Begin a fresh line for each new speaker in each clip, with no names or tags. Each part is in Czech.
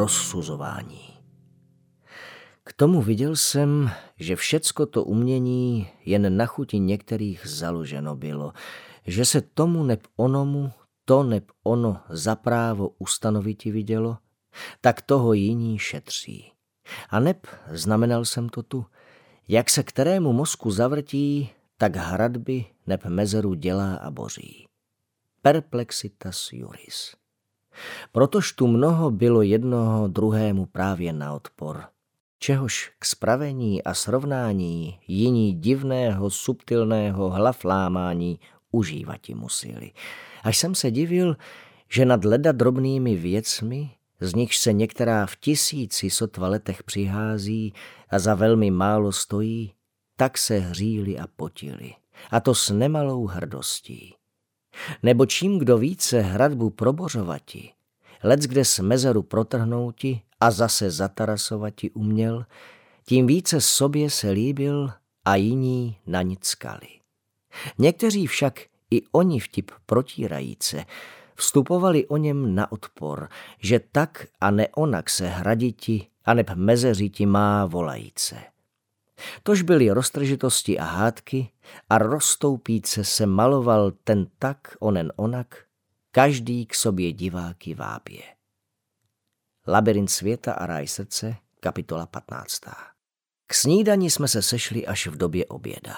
rozsuzování. K tomu viděl jsem, že všecko to umění jen na chuti některých založeno bylo, že se tomu neb onomu, to neb ono za právo ustanoviti vidělo, tak toho jiní šetří. A neb znamenal jsem to tu, jak se kterému mozku zavrtí, tak hradby neb mezeru dělá a boří. Perplexitas juris. Protož tu mnoho bylo jednoho druhému právě na odpor. Čehož k spravení a srovnání jiní divného, subtilného hlaflámání užívati museli. Až jsem se divil, že nad leda drobnými věcmi, z nichž se některá v tisíci sotva letech přihází a za velmi málo stojí, tak se hříli a potili. A to s nemalou hrdostí. Nebo čím kdo více hradbu probořovati, lec kde s mezeru protrhnouti a zase zatarasovati uměl, tím více sobě se líbil a jiní na nic skali. Někteří však i oni vtip protírajíce vstupovali o něm na odpor, že tak a ne onak se hraditi a neb mezeřiti má volajíce. Tož byly roztržitosti a hádky a roztoupíce se maloval ten tak, onen onak, každý k sobě diváky vábě. Labirint světa a ráj srdce, kapitola 15. K snídani jsme se sešli až v době oběda.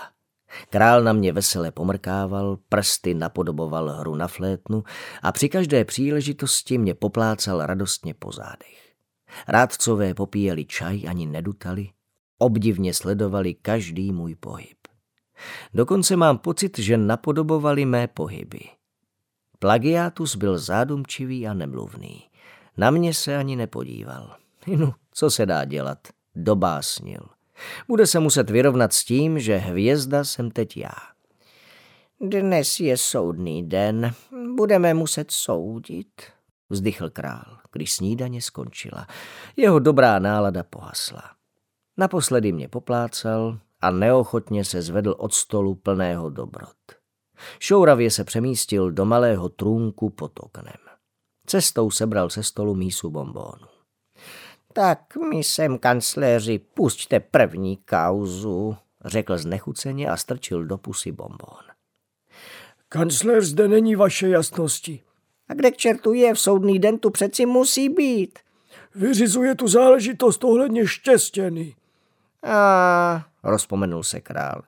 Král na mě vesele pomrkával, prsty napodoboval hru na flétnu a při každé příležitosti mě poplácal radostně po zádech. Rádcové popíjeli čaj ani nedutali, obdivně sledovali každý můj pohyb. Dokonce mám pocit, že napodobovali mé pohyby. Plagiátus byl zádumčivý a nemluvný. Na mě se ani nepodíval. No, co se dá dělat? Dobásnil. Bude se muset vyrovnat s tím, že hvězda jsem teď já. Dnes je soudný den, budeme muset soudit, vzdychl král, když snídaně skončila. Jeho dobrá nálada pohasla. Naposledy mě poplácal a neochotně se zvedl od stolu plného dobrot. Šouravě se přemístil do malého trůnku pod oknem. Cestou sebral se stolu mísu bombónu. Tak mi sem, kancléři, pusťte první kauzu, řekl znechuceně a strčil do pusy bombón.
Kancléř zde není vaše jasnosti.
A kde k čertu je? V soudný den tu přeci musí být.
Vyřizuje tu záležitost ohledně štěstěny.
A, rozpomenul se král,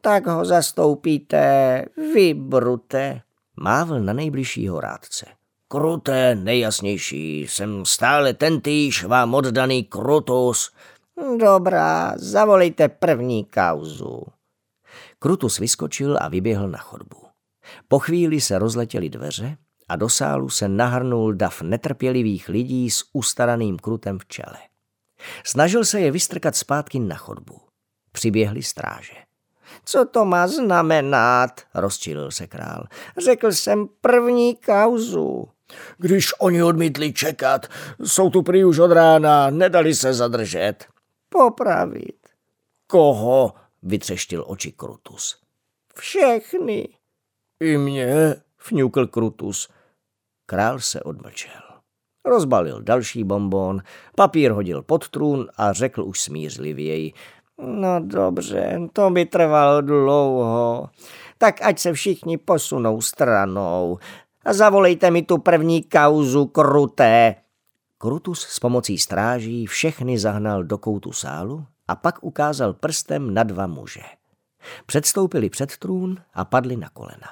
tak ho zastoupíte, vy brute. Mávl na nejbližšího rádce. Kruté, nejjasnější, jsem stále tentýž vám oddaný Krutus. Dobrá, zavolejte první kauzu. Krutus vyskočil a vyběhl na chodbu. Po chvíli se rozletěly dveře a do sálu se nahrnul dav netrpělivých lidí s ustaraným krutem v čele. Snažil se je vystrkat zpátky na chodbu. Přiběhli stráže. Co to má znamenat? rozčilil se král. Řekl jsem první kauzu.
Když oni odmítli čekat, jsou tu prý už od rána, nedali se zadržet.
Popravit.
Koho?
vytřeštil oči Krutus.
Všechny. I mě, fňukl Krutus.
Král se odmlčel. Rozbalil další bonbon, papír hodil pod trůn a řekl už smířlivěji. No dobře, to by trvalo dlouho. Tak ať se všichni posunou stranou a zavolejte mi tu první kauzu kruté. Krutus s pomocí stráží všechny zahnal do koutu sálu a pak ukázal prstem na dva muže. Předstoupili před trůn a padli na kolena.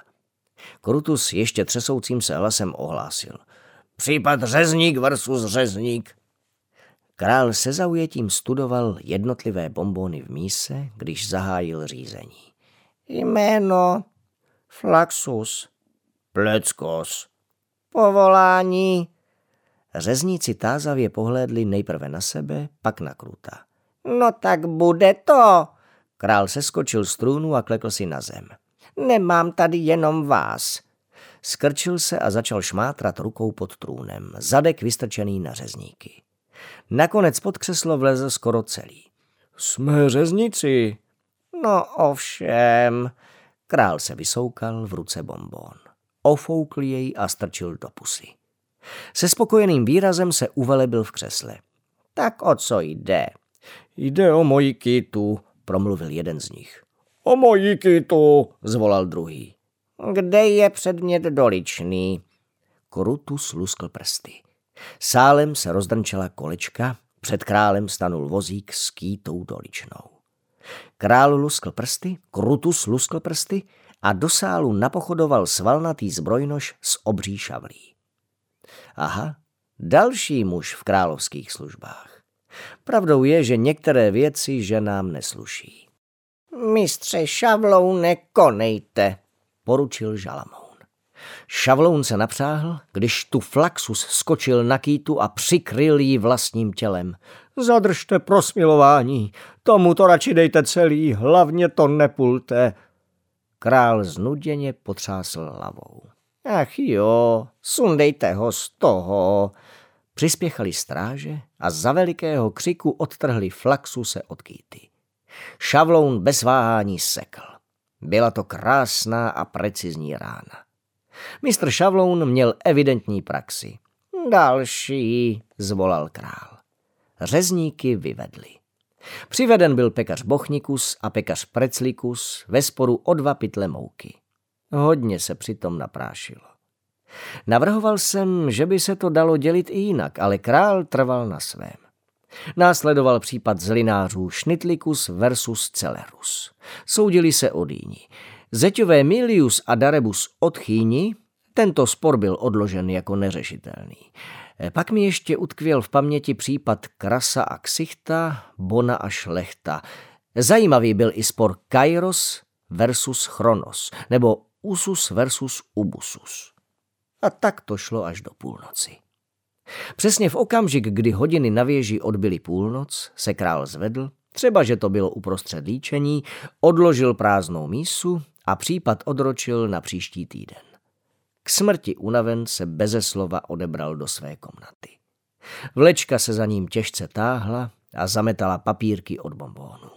Krutus ještě třesoucím se hlasem ohlásil. Případ řezník versus řezník. Král se zaujetím studoval jednotlivé bombony v míse, když zahájil řízení. Jméno Flaxus.
Pleckos.
Povolání. Řezníci tázavě pohlédli nejprve na sebe, pak na Kruta. No tak bude to. Král se skočil z trůnu a klekl si na zem. Nemám tady jenom vás. Skrčil se a začal šmátrat rukou pod trůnem, zadek vystrčený na řezníky. Nakonec pod křeslo vlezl skoro celý.
Jsme řezníci.
No ovšem. Král se vysoukal v ruce bonbon. Ofoukl jej a strčil do pusy. Se spokojeným výrazem se uvelebil v křesle. Tak o co jde?
Jde o moji kytu,
promluvil jeden z nich.
O moji kytu,
zvolal druhý.
Kde je předmět doličný?
Krutus luskl prsty. Sálem se rozdrnčela kolečka, před králem stanul vozík s kýtou doličnou. Král luskl prsty, Krutus luskl prsty a do sálu napochodoval svalnatý zbrojnož s obří šavlí. Aha, další muž v královských službách. Pravdou je, že některé věci ženám nesluší.
Mistře šavlou nekonejte, poručil Žalamoun.
Šavloun se napřáhl, když tu Flaxus skočil na kýtu a přikryl ji vlastním tělem.
Zadržte prosmilování, tomu to radši dejte celý, hlavně to nepulte.
Král znuděně potřásl hlavou.
Ach jo, sundejte ho z toho.
Přispěchali stráže a za velikého křiku odtrhli Flaxu se od kýty. Šavloun bez váhání sekl. Byla to krásná a precizní rána. Mistr Šavloun měl evidentní praxi.
Další,
zvolal král. Řezníky vyvedli. Přiveden byl pekař Bochnikus a pekař Preclikus ve sporu o dva pytle mouky. Hodně se přitom naprášilo. Navrhoval jsem, že by se to dalo dělit i jinak, ale král trval na svém. Následoval případ zlinářů Šnitlikus versus Celerus. Soudili se o dýni. Zeťové Milius a Darebus od Chýni, tento spor byl odložen jako neřešitelný. Pak mi ještě utkvěl v paměti případ Krasa a Ksichta, Bona a Šlechta. Zajímavý byl i spor Kairos versus Chronos, nebo Usus versus Ubusus. A tak to šlo až do půlnoci. Přesně v okamžik, kdy hodiny na věži odbyly půlnoc, se král zvedl, třeba že to bylo uprostřed líčení, odložil prázdnou mísu a případ odročil na příští týden. K smrti unaven se beze slova odebral do své komnaty. Vlečka se za ním těžce táhla a zametala papírky od bombónů.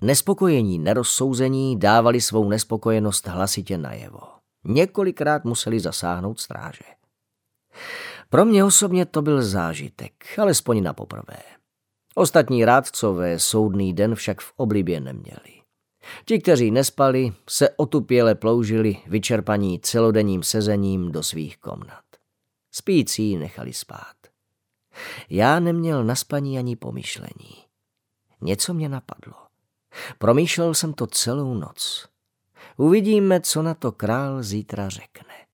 Nespokojení nerozsouzení dávali svou nespokojenost hlasitě najevo. Několikrát museli zasáhnout stráže. Pro mě osobně to byl zážitek, alespoň na poprvé. Ostatní rádcové soudný den však v oblibě neměli. Ti, kteří nespali, se otupěle ploužili vyčerpaní celodenním sezením do svých komnat. Spící nechali spát. Já neměl na spaní ani pomyšlení. Něco mě napadlo. Promýšlel jsem to celou noc. Uvidíme, co na to král zítra řekne.